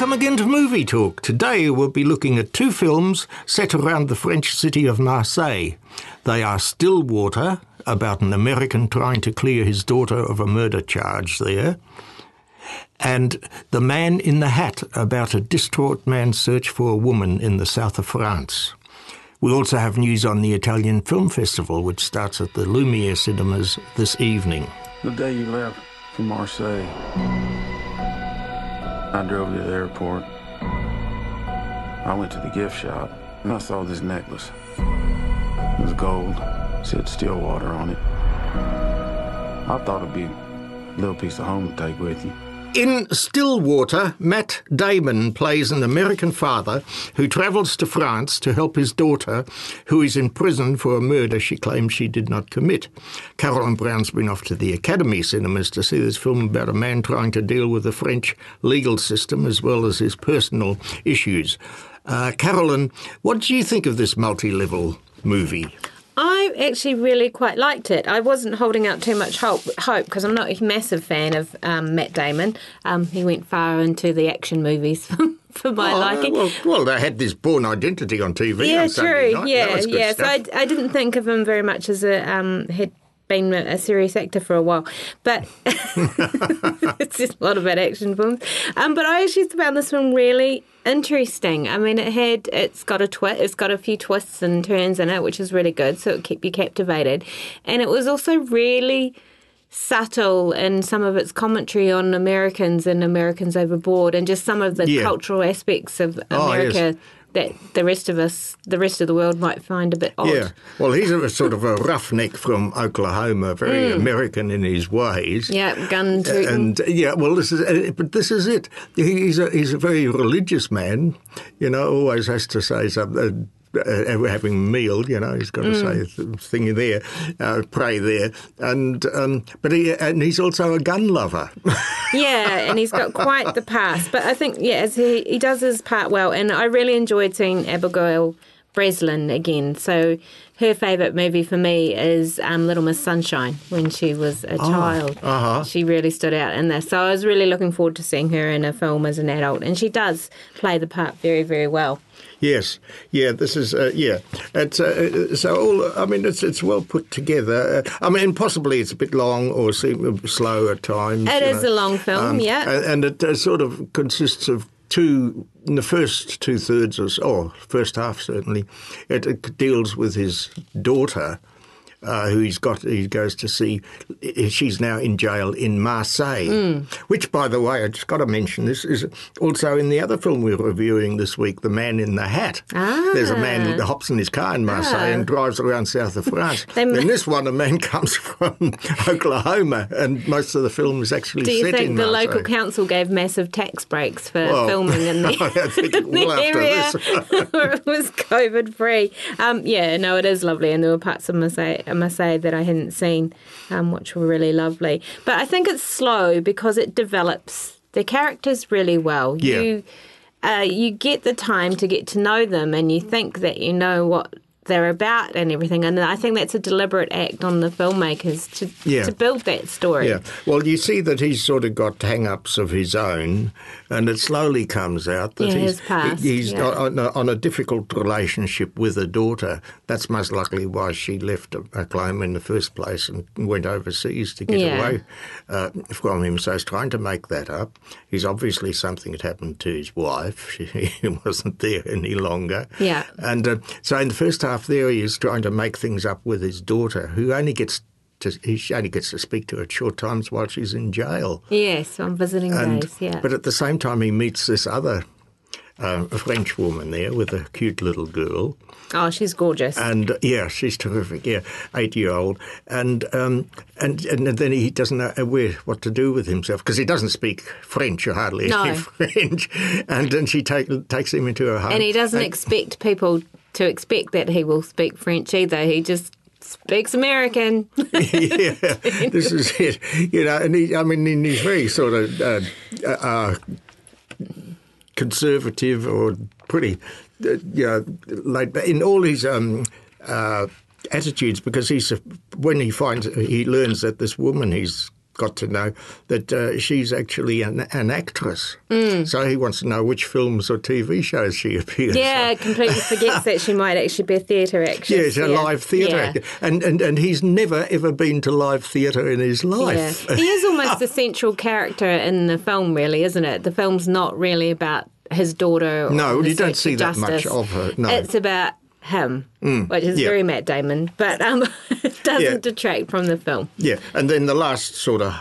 Welcome again to Movie Talk. Today we'll be looking at two films set around the French city of Marseille. They are Stillwater, about an American trying to clear his daughter of a murder charge there, and The Man in the Hat, about a distraught man's search for a woman in the south of France. We also have news on the Italian Film Festival, which starts at the Lumiere cinemas this evening. The day you left for Marseille, I drove to the airport. I went to the gift shop and I saw this necklace. It was gold, said Stillwater on it. I thought it'd be a little piece of home to take with you. In Stillwater, Matt Damon plays an American father who travels to France to help his daughter, who is in prison for a murder she claims she did not commit. Carolyn Brown's been off to the Academy cinemas to see this film about a man trying to deal with the French legal system as well as his personal issues. Uh, Carolyn, what do you think of this multi level movie? I actually really quite liked it. I wasn't holding out too much hope hope because I'm not a massive fan of um, Matt Damon. Um, he went far into the action movies for my Oh, liking. well, well, they had this Bourne Identity on TV yeah, on true. night. Yeah, yeah. So I. I didn't think of him very much as a um, had been a serious actor for a while, but it's just a lot about action films. Um, but I actually found this one really interesting. I mean, it had it's got a twist, it's got a few twists and turns in it, which is really good. So it kept you captivated, and it was also really subtle in some of its commentary on Americans and Americans overboard, and just some of the Yeah. cultural aspects of Oh, yes. That the rest of us, the rest of the world, might find a bit odd. Yeah, well, he's a sort of a roughneck from Oklahoma, very American in his ways. Mm. Yeah, gun tooting. And yeah, well, this is, uh, but this is it. He's a he's a very religious man. You know, always has to say something. Uh, having a meal, you know, he's got to Mm. say a thing there, uh, pray there, and um, but he and he's also a gun lover. yeah, and he's got quite the past. But I think, yeah, he, he does his part well. And I really enjoyed seeing Abigail Breslin again. So her favourite movie for me is um, Little Miss Sunshine when she was a child. uh-huh. She really stood out in this. So I was really looking forward to seeing her in a film as an adult. And she does play the part very, very well. Yes, yeah, this is uh, yeah. It's uh, so all. I mean, it's it's well put together. Uh, I mean, possibly it's a bit long or seem slow at times. It is know. a long film, yeah. and, and it uh, sort of consists of two. In the first two thirds, or, so- or oh, first half certainly, it, it deals with his daughter. Uh, who he's got, he goes to see. She's now in jail in Marseille, Hmm. which, by the way, I just got to mention this is also in the other film we're reviewing this week, The Man in the Hat. There's a man that hops in his car in Marseille and drives around south of France. Ah. In this one, a man comes from Oklahoma, and most of the film is actually Do you set think in the Marseille. local council gave massive tax breaks for Well, filming in the, think it in the area where it was COVID free? Um, yeah, no, it is lovely, and there were parts of Marseille, Marseille that I hadn't seen, um, which were really lovely. But I think it's slow because it develops the characters really well. Yeah. You uh, you get the time to get to know them, and you think that you know what they're about and everything. And I think that's a deliberate act on the filmmakers to Yeah. to build that story. Yeah, well, you see that he's sort of got hang-ups of his own, and it slowly comes out that Yeah, he's, past, he's yeah. on, a, on a difficult relationship with a daughter. That's most likely why she left Oklahoma in the first place and went overseas to get Yeah. away uh, from him. So he's trying to make that up. He's obviously something had happened to his wife. She wasn't there any longer. Yeah. And uh, so in the first half there, he is trying to make things up with his daughter, who only gets to, he only gets to speak to her at short times while she's in jail. Yes, on visiting And, days. Yeah. But at the same time, he meets this other um, a French woman there with a cute little girl. Oh, she's gorgeous. And uh, yeah, she's terrific. Yeah, eight-year-old, and um, and and then he doesn't know where what to do with himself because he doesn't speak French or hardly No. any French. And then she take, takes him into her home, and he doesn't expect people to expect that he will speak French either. He just speaks American. yeah, this is it. You know, and he, I mean, and he's very sort of uh, uh, conservative or pretty, uh, you know, laid in all his um, uh, attitudes because he's when he finds he learns that this woman he's got to know that uh, she's actually an, an actress. So he wants to know which films or TV shows she appears. In. Yeah, completely forgets that she might actually be a theatre actress. Yeah, it's a live theatre Yeah. actor. And, and, and he's never ever been to live theatre in his Yeah. life. He is almost the central character in the film, really, isn't it? The film's not really about his daughter. Or No, you don't see that much justice. of her, no. Mm, It's about him, which is yeah. very Matt Damon, but um, it doesn't Yeah. detract from the film. Yeah, and then the last sort of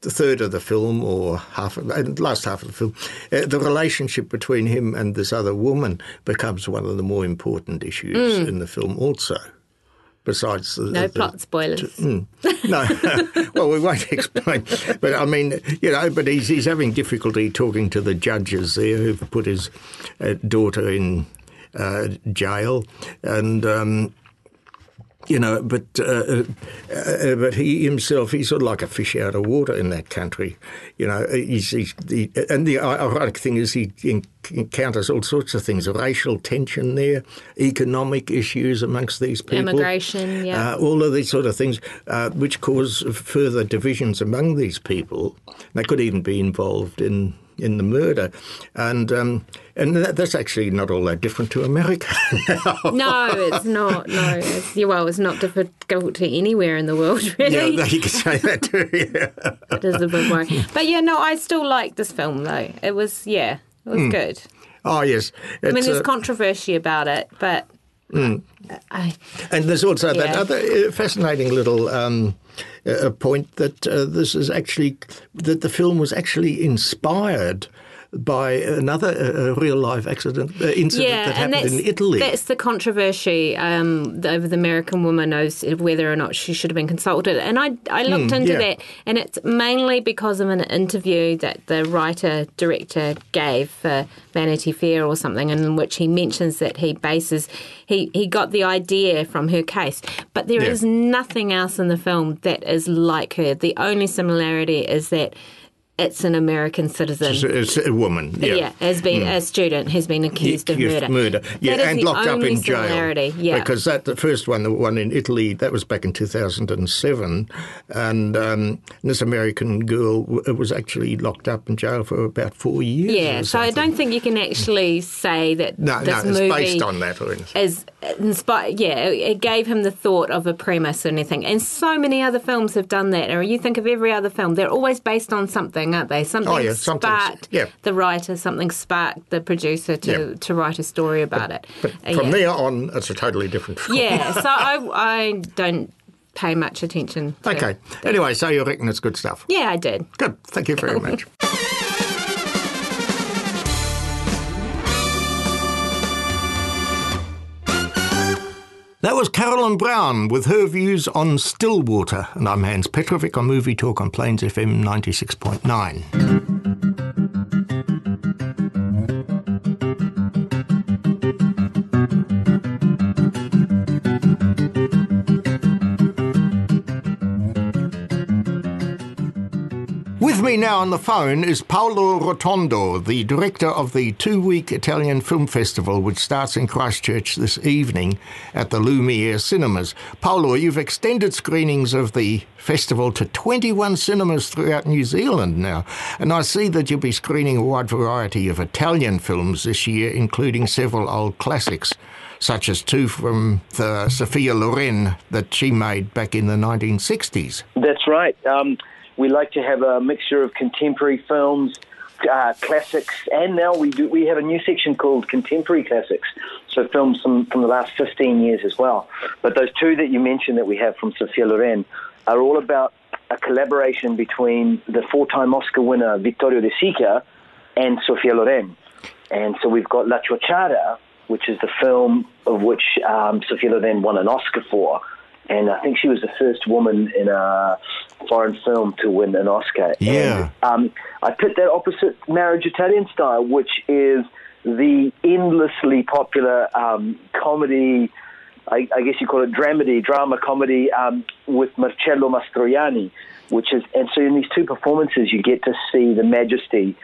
the third of the film, or half of, uh, last half of the film, uh, the relationship between him and this other woman becomes one of the more important issues in the film, also. Besides the, Mm. No the- plot spoilers. No, well, we won't explain. But I mean, you know, but he's he's having difficulty talking to the judges there who've put his uh, daughter in uh, jail, and. Um, you know, but uh, uh, uh, but he himself, he's sort of like a fish out of water in that country. You know, he's, he's he, and the ironic thing is he encounters all sorts of things: racial tension there, economic issues amongst these people, Immigration, yeah. uh, all of these sort of things, uh, which cause further divisions among these people. They could even be involved in in the murder, and um, and that, that's actually not all that different to America. No, it's not. No, it's, yeah, well, it's not difficult to anywhere in the world, really. yeah, you could say that too. Yeah. it is a bit worrying. But yeah, no, I still like this film though. It was, yeah, it was good. Oh yes, I mean, there's uh, controversy about it, but I, and there's also that other uh, fascinating little um, uh, point that uh, this is actually that the film was actually inspired by another uh, real life accident uh, incident yeah, that happened in Italy. that's the controversy um, over the American woman knows whether or not she should have been consulted. And I I looked into yeah. that, and it's mainly because of an interview that the writer director gave for Vanity Fair or something, in which he mentions that he bases he he got the idea from her case, but there is Yeah. nothing else in the film that is like her. The only similarity is that. It's an American citizen. It's a- woman, yeah. Yeah, has been a student has been accused of Accused murder. Yeah, and locked up in jail. Yeah, Because that the first one, the one in Italy, that was back in 2007, and um, this American girl w- was actually locked up in jail for about four years. yeah. So I don't think you can actually say that No, this no, it's based on that. Or anything. is inspired. Yeah, it it gave him the thought of a premise or anything. And so many other films have done that. Or you think of every other film; they're always based on something, aren't they? Something Oh, yeah, sparked yeah. the writer, something sparked the producer to Yeah. to write a story about it. But Uh, from there on, it's a totally different film. Yeah, so I I don't pay much attention. To Okay. Anyway, so you reckon it's good stuff? Yeah, I did. Good. Thank you very much. That was Carolyn Brown with her views on Stillwater, and I'm Hans Petrovic on Movie Talk on Plains FM 96.9. now on the phone is Paolo Rotondo, the director of the two week Italian Film Festival, which starts in Christchurch this evening at the Lumiere Cinemas. Paolo, you've extended screenings of the festival to 21 cinemas throughout New Zealand now, and I see that you'll be screening a wide variety of Italian films this year, including several old classics. Such as two from the Sophia Loren that she made back in the 1960s. That's right. Um, we like to have a mixture of contemporary films, uh, classics, and now we do we have a new section called contemporary classics. So films from, from the last 15 years as well. But those two that you mentioned that we have from Sophia Loren are all about a collaboration between the four-time Oscar winner Vittorio De Sica and Sophia Loren. And so we've got La Ciociara, which is the film of which um, Sophia Loren won an Oscar for. And I think she was the first woman in a foreign film to win an Oscar. Yeah. And, um, I put that opposite Marriage Italian Style, which is the endlessly popular um, comedy, I, I, guess you call it dramedy, drama comedy um, with Marcello Mastroianni, which is, and so in these two performances, you get to see the majesty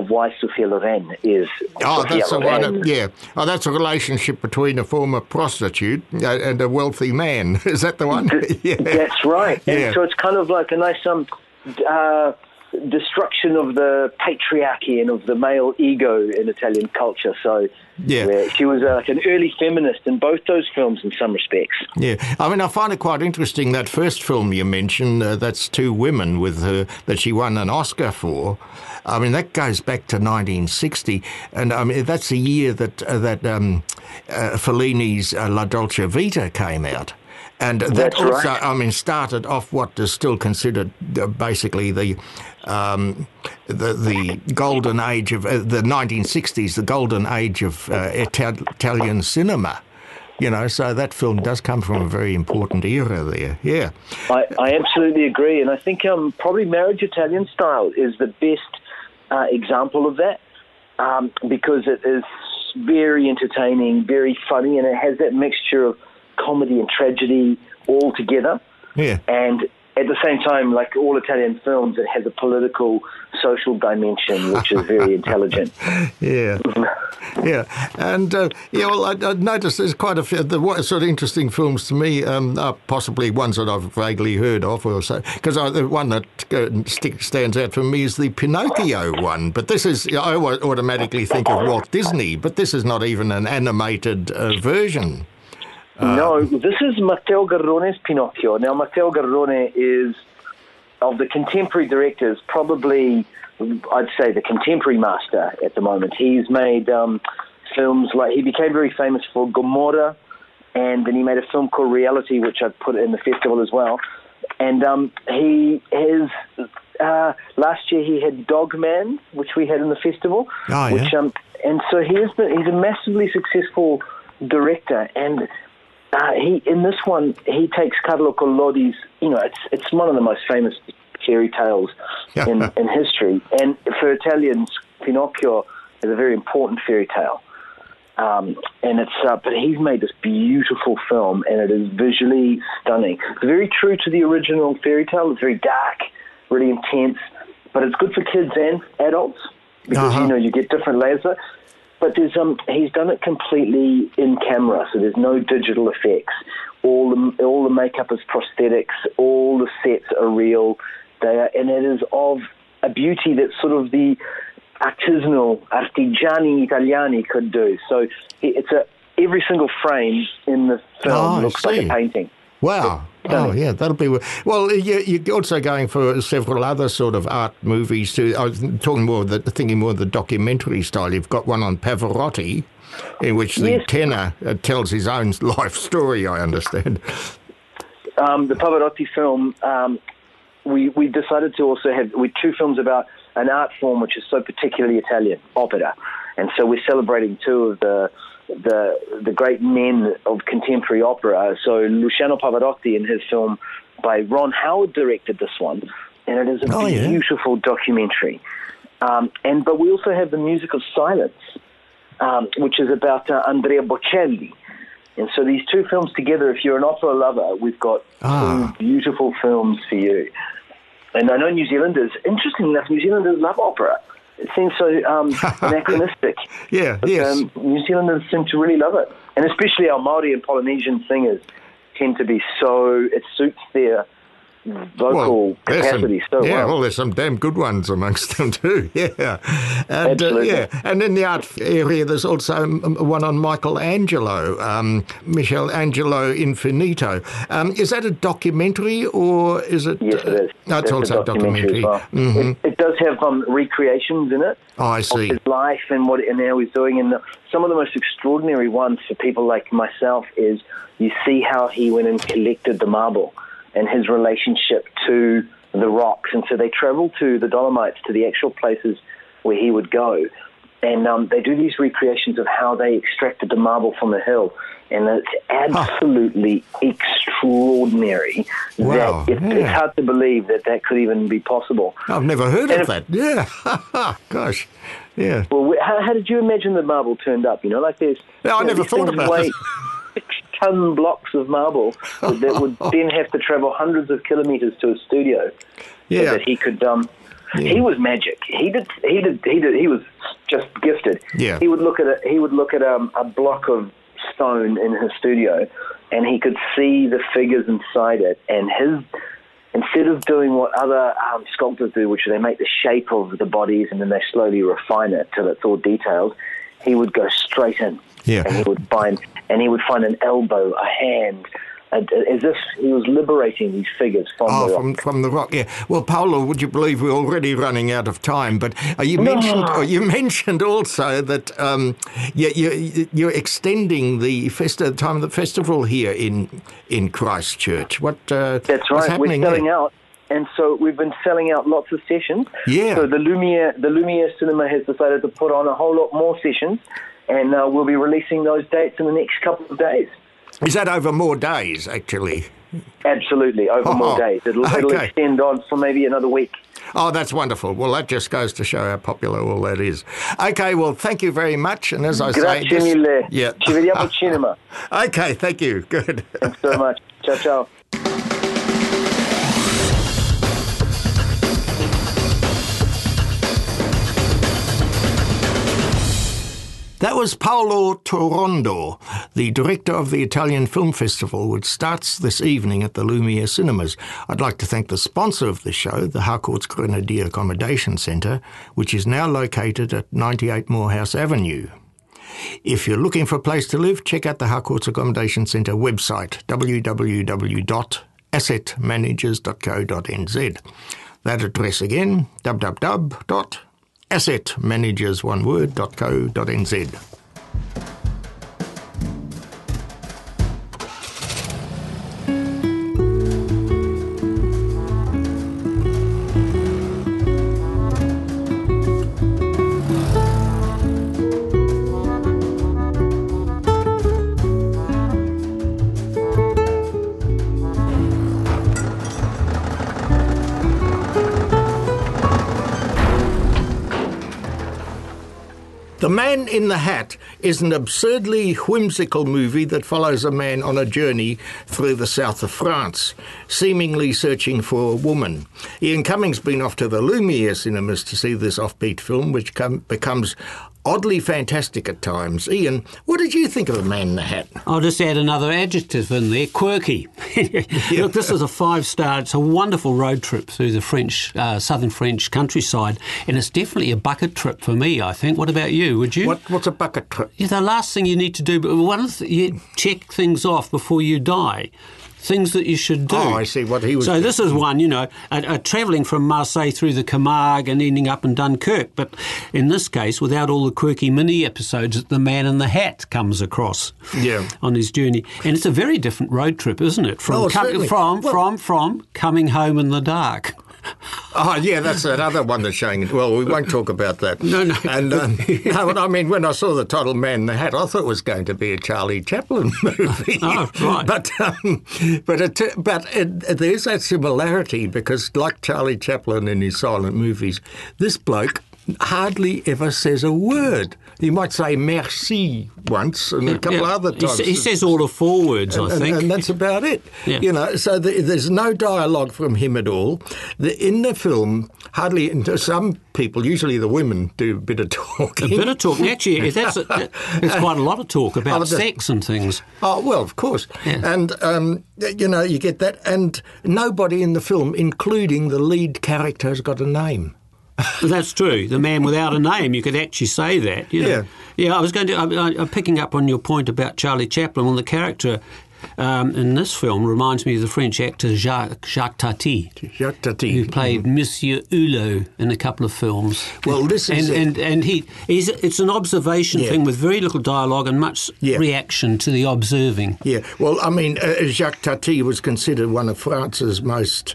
of why Sophia Loren is. Oh, Sophia that's the Loren. one. Yeah. Oh, that's a relationship between a former prostitute and a wealthy man. Is that the one? yeah. That's right. Yeah. So it's kind of like a nice um, uh, destruction of the patriarchy and of the male ego in Italian culture. So Yeah. she was uh, like an early feminist in both those films in some respects. Yeah, I mean, I find it quite interesting that first film you mentioned. Uh, that's two women with her that she won an Oscar for. I mean, that goes back to 1960, and I mean that's the year that uh, that um, uh, Fellini's uh, La Dolce Vita came out. And that That's also, right. I mean, started off what is still considered uh, basically the um, the the golden age of uh, the 1960s, the golden age of uh, Ital- Italian cinema. You know, so that film does come from a very important era there. Yeah. I, I absolutely agree, and I think um, probably Marriage Italian Style is the best uh, example of that um, because it is very entertaining, very funny, and it has that mixture of comedy and tragedy all together. Yeah. And at the same time, like all Italian films, it has a political, social dimension, which is very intelligent. Yeah, yeah, and uh, yeah. Well, I, I noticed there's quite a few the what sort of interesting films to me um, are possibly ones that I've vaguely heard of, or so. Because the one that uh, stick, stands out for me is the Pinocchio one. But this is I automatically think of Walt Disney, but this is not even an animated uh, version. No, this is Matteo Garrone's Pinocchio. Now, Matteo Garrone is, of the contemporary directors, probably, I'd say, the contemporary master at the moment. He's made um, films like, he became very famous for Gomorrah, and then he made a film called Reality, which I put in the festival as well. And um, he has, uh, last year he had Dogman, which we had in the festival. Oh, yeah. which, um, and so he is the, he's a massively successful director, and uh, he in this one he takes Carlo Collodi's. You know, it's it's one of the most famous fairy tales in, in history, and for Italians, Pinocchio is a very important fairy tale. Um, and it's uh, but he's made this beautiful film, and it is visually stunning. It's very true to the original fairy tale. It's very dark, really intense, but it's good for kids and adults because Uh-huh. you know you get different layers. But there's um he's done it completely in camera, so there's no digital effects. All the all the makeup is prosthetics. All the sets are real. They are, and it is of a beauty that sort of the artisanal artigiani italiani could do. So it's a every single frame in the film Oh, looks like a painting. Wow. Oh, yeah, that'll be. Well, you, you're also going for several other sort of art movies too. I was talking more, of the, thinking more of the documentary style. You've got one on Pavarotti, in which the Yes. tenor uh, tells his own life story. I understand. um, the Pavarotti film, um, we we decided to also have we two films about an art form which is so particularly Italian, opera, and so we're celebrating two of the the the great men of contemporary opera. So Luciano Pavarotti in his film by Ron Howard directed this one, and it is a Oh, yeah. beautiful documentary. Um, and but we also have the music of silence, um, which is about uh, Andrea Bocelli. And so these two films together, if you're an opera lover, we've got Ah. two beautiful films for you. And I know New Zealanders, interestingly enough, New Zealanders love opera. It seems so um, anachronistic. Yeah, But, yes. um, New Zealanders seem to really love it. And especially our Maori and Polynesian singers tend to be so, it suits their vocal there's some- so yeah, well. well, there's some damn good ones amongst them too. Yeah, and uh, yeah, and in the art area, there's also um, one on Michelangelo, um, Michelangelo Infinito. Um, is that a documentary or is it? Yes, it is. Uh, no, it's That's also a documentary. as well. Mhm. It, it does have um, recreations in it. Oh, I of see. his life and what and how he's doing. And the, some of the most extraordinary ones for people like myself is you see how he went and collected the marble and his relationship to the rocks. And so they travel to the Dolomites, to the actual places where he would go. and um, they do these recreations of how they extracted the marble from the hill, and it's absolutely extraordinary. Wow, that it, yeah. It's hard to believe that that could even be possible. I've never heard And of that. Yeah. Gosh. Yeah. Well, how, how did you imagine the marble turned up? You know, like there's. Yeah, I know, never thought about it. Ton blocks of marble that would then have to travel hundreds of kilometres to a studio. so that he could. Um, He was magic. He did. He did. He did. He was just gifted. Yeah. He would look at a. He would look at um, a block of stone in his studio, and he could see the figures inside it. And his instead of doing what other um, sculptors do, which they make the shape of the bodies and then they slowly refine it till it's all detailed, he would go straight in. Yeah. And he would find and he would find an elbow, a hand, as if he was liberating these figures from Oh, the rock. from from the rock, yeah. Well, Paolo, would you believe we're already running out of time? But uh, you mentioned uh, you mentioned also that um, you, you, you're extending the festi- time of the festival here in in Christchurch. What? Uh, That's right. We're selling there? out, and so we've been selling out lots of sessions. Yeah. So the Lumiere, the Lumiere Cinema has decided to put on a whole lot more sessions, and uh, we'll be releasing those dates in the next couple of days. Is that over more days, actually? Absolutely, over Oh, more days. It'll, it'll extend on for maybe another week. Oh, that's wonderful. Well, that just goes to show how popular all that is. Okay, well, thank you very much. And as I say, Grazie this- mille. yeah. Ci vediamo al cinema. okay, thank you. Good. Thanks so much. Ciao, ciao. That was Paolo Rotondo, the director of the Italian Film Festival, which starts this evening at the Lumiere Cinemas. I'd like to thank the sponsor of the show, the Harcourt's Grenadier Accommodation Centre, which is now located at 98 Moorhouse Avenue. If you're looking for a place to live, check out the Harcourt's Accommodation Centre website, www.assetmanagers.co.nz. That address again, www.assetmanagers.co.nz assetmanagersoneword.co.nz. The Man in the Hat is an absurdly whimsical movie that follows a man on a journey through the south of France, seemingly searching for a woman. Ian Cumming's been off to the Lumiere cinemas to see this offbeat film, which com- becomes oddly fantastic at times. Ian, what did you think of The Man in the Hat? I'll just add another adjective in there quirky. Look, this is a five star, it's a wonderful road trip through the French, uh, southern French countryside, and it's definitely a bucket trip for me, I think. What about you? Would you? What, what's a bucket trip? Yeah, the last thing you need to do, but one of the, you check things off before you die. Things that you should do. Oh, I see what he was So this is one, you know, uh, uh, travelling from Marseille through the Camargue and ending up in Dunkirk. But in this case, without all the quirky mini episodes that the man in the hat comes across Yeah. on his journey, and it's a very different road trip, isn't it? From Oh, certainly. from Well- from from coming home in the dark. Oh, yeah, that's another one that's showing it. Well, we won't talk about that. No, no. And um, no, I mean, when I saw the title "Man in the Hat," I thought it was going to be a Charlie Chaplin movie. Oh, right. But um, but it, but it, there's that similarity because, like Charlie Chaplin in his silent movies, this bloke hardly ever says a word. He might say merci once and a couple Yeah. other He times. sa- He, says all the four words, I and, think. and that's about it. Yeah. You know, so the, there's no dialogue from him at all. The, in the film, hardly. and Some people, usually the women, do a bit of talking. a bit of talk. Actually, that's a, it's quite a lot of talk about Oh, the- sex and things. Oh well, of course, Yeah. and um, you know you get that, and nobody in the film, including the lead character, has got a name. That's true. The man without a name, you could actually say that. You know. Yeah. Yeah, I was going to. I, I'm picking up on your point about Charlie Chaplin. Well, the character um, in this film reminds me of the French actor Jacques, Jacques Tati, Jacques Tati. who played Monsieur Hulot in a couple of films. Well, this is and, and and he he's, it's an observation Yeah. thing with very little dialogue and much Yeah. reaction to the observing. Yeah, well, I mean, uh, Jacques Tati was considered one of France's most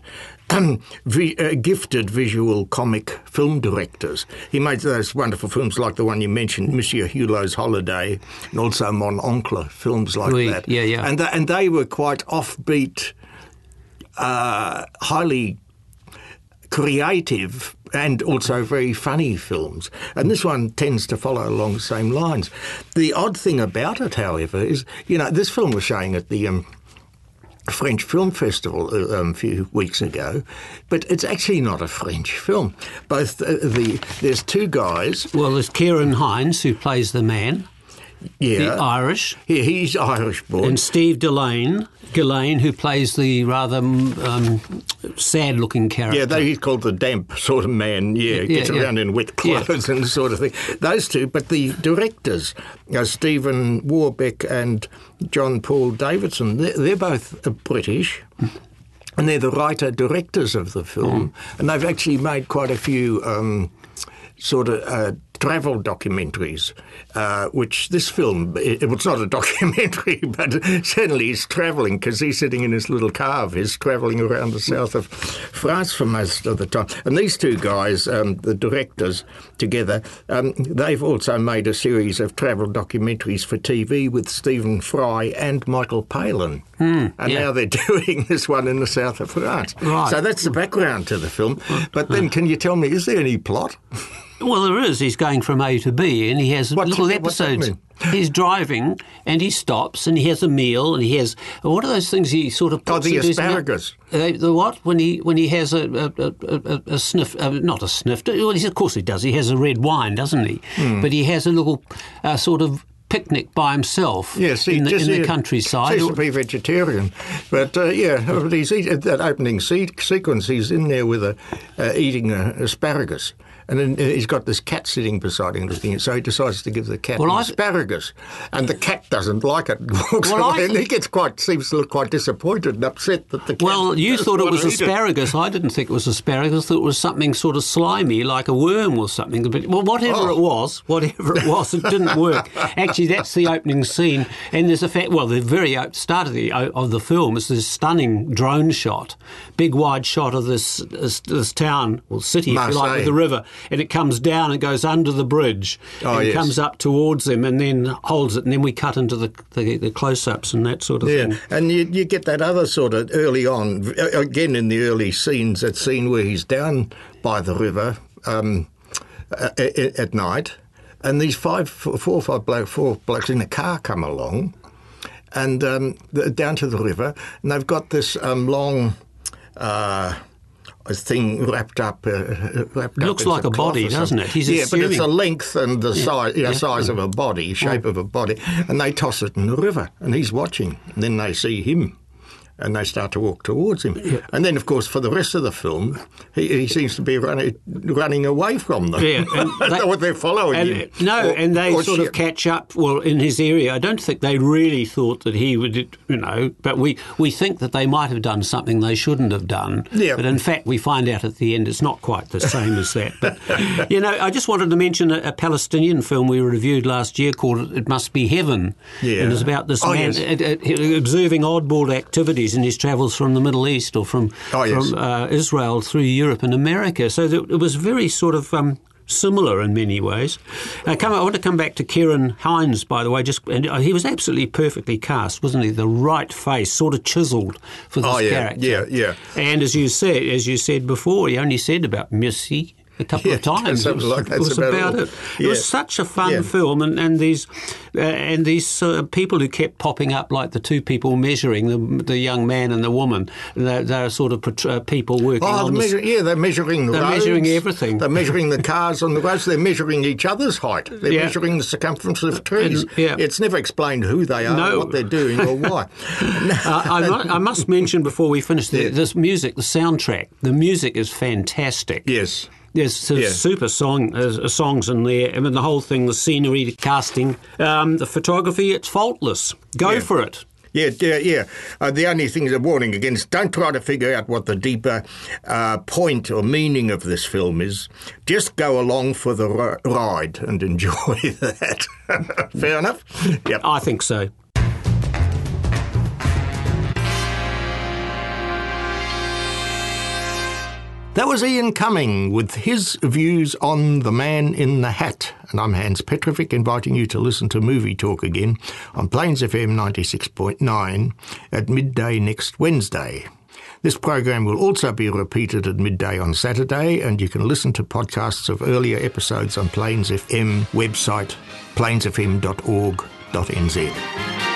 vi- uh, gifted visual comic film directors. He made those wonderful films like the one you mentioned, Monsieur Hulot's Holiday, and also Mon Oncle, films like Oui, that. yeah, yeah. And, th- and they were quite offbeat, uh, highly creative and also very funny films. And this one tends to follow along the same lines. The odd thing about it, however, is, you know, this film was showing at the. Um, French Film Festival uh, um, a few weeks ago, but it's actually not a French film. Both uh, the there's two guys, Well, there's Ciarán Hinds, who plays the man, yeah, the Irish, Yeah, he's Irish born, and Steve Dillane, Gillane, who plays the rather um, sad-looking character. Yeah, they, he's called the damp sort of man. Yeah, Yeah, gets yeah. around in wet Yeah. clothes and sort of thing. Those two, but the directors, uh, Stephen Warbeck and John Paul Davidson, they're, they're both uh, British. And they're the writer directors of the film, and they've actually made quite a few um, sort of uh, travel documentaries. Uh, which this film, it, it's not a documentary, but certainly he's travelling because he's sitting in his little car of his, travelling around the south of France for most of the time. And these two guys, um, the directors together, um, they've also made a series of travel documentaries for TV with Stephen Fry and Michael Palin. and yeah. now they're doing this one in the south of France. Right. So that's the background to the film. But then, can you tell me, is there any plot? Well, there is. He's going from A to B, and he has What's- little episodes. He's driving, and he stops, and he has a meal, and he has what are those things he sort of Oh, the asparagus. Uh, the what? When he when he has a a, a, a, a sniff, uh, not a sniff. Well, he's, of course he does. He has a red wine, doesn't he? Hmm. But he has a little uh, sort of picnic by himself Yes, he in the, just in the yeah, countryside. Seems to be vegetarian, but uh, yeah, but he's eat, that opening se- sequence. He's in there with a uh, eating uh, asparagus, and then uh, he's got this cat sitting beside him looking at. So he decides to give the cat Well, asparagus, and the cat doesn't like it. Walks Well, I and he gets quite seems to look quite disappointed and upset that the cat. Well, you thought it was asparagus. I didn't think it was asparagus. I thought it was something sort of slimy, like a worm or something. But well, whatever Oh. it was, whatever it was, it didn't work. Actually, that's the opening scene, and there's a fact. Well, the very start of the of the film is this stunning drone shot, big wide shot of this this, this town or city, if you like, with the river, and it comes down and goes under the bridge, Oh, and yes. comes up towards them, and then holds it, and then we cut into the the, the close-ups and that sort of Yeah, thing. and you, you get that other sort of early on, again in the early scenes, that scene where he's down by the river um, at, at night, and these five, four or five black, four blokes in a car come along, and um, down to the river, and they've got this um, long. Uh, a thing wrapped up. Uh, wrapped It up looks like a body, doesn't it? He's yeah, but it's the length and the size, you know, yeah. size of a body, shape of a body, and they toss it in the river, and he's watching. And then they see him, and they start to walk towards him. And then, of course, for the rest of the film, he, he seems to be running running away from them. Yeah, they- know what they're following and, him. No, Or- and they or sort of catch up. Well, in his area, I don't think they really thought that he would, you know. But we we think that they might have done something they shouldn't have done. Yeah. But in fact, we find out at the end it's not quite the same as that. But you know, I just wanted to mention a, a Palestinian film we reviewed last year called "It Must Be Heaven." Yeah. And it's about this Oh, man yes. uh, uh, observing oddball activities in his travels from the Middle East or from Oh, yes. from uh, Israel through Europe and America. So it was very sort of. Um, Similar in many ways. Uh, come, I want to come back to Ciarán Hinds, by the way. Just and uh, he was absolutely perfectly cast, wasn't he? The right face, sort of chiselled for this Oh, yeah, character. yeah, yeah. And as you said, as you said before, he only said about merci a couple of times. It was, like it was about about it. It was such a fun Yeah. film, and, and these uh, and these uh, people who kept popping up, like the two people measuring the the young man and the woman. They're, they're sort of pat- uh, people working Oh, on they're this. yeah, they're measuring the They're roads. measuring everything. They're measuring the cars on the roads. They're measuring each other's height. They're Yeah. measuring the circumference of trees. And- yeah. It's never explained who they are, No. what they're doing, or why. Uh, I, mu- I must mention before we finish the, Yeah. this music, the soundtrack. The music is fantastic. yes. There's Yeah. super song uh, songs in there. I mean, the whole thing, the scenery, the casting, um, the photography. It's faultless. Go Yeah. for it. Yeah, yeah, yeah. Uh, the only thing is a warning against: don't try to figure out what the deeper uh, point or meaning of this film is. Just go along for the ri- ride and enjoy that. Fair enough. Yep. I think so. That was Ian Cumming with his views on The Man in the Hat. And I'm Hans Petrovic, inviting you to listen to Movie Talk again on Plains FM 96.9 at midday next Wednesday. This program will also be repeated at midday on Saturday, and you can listen to podcasts of earlier episodes on Plains FM website, plainsfm.org.nz.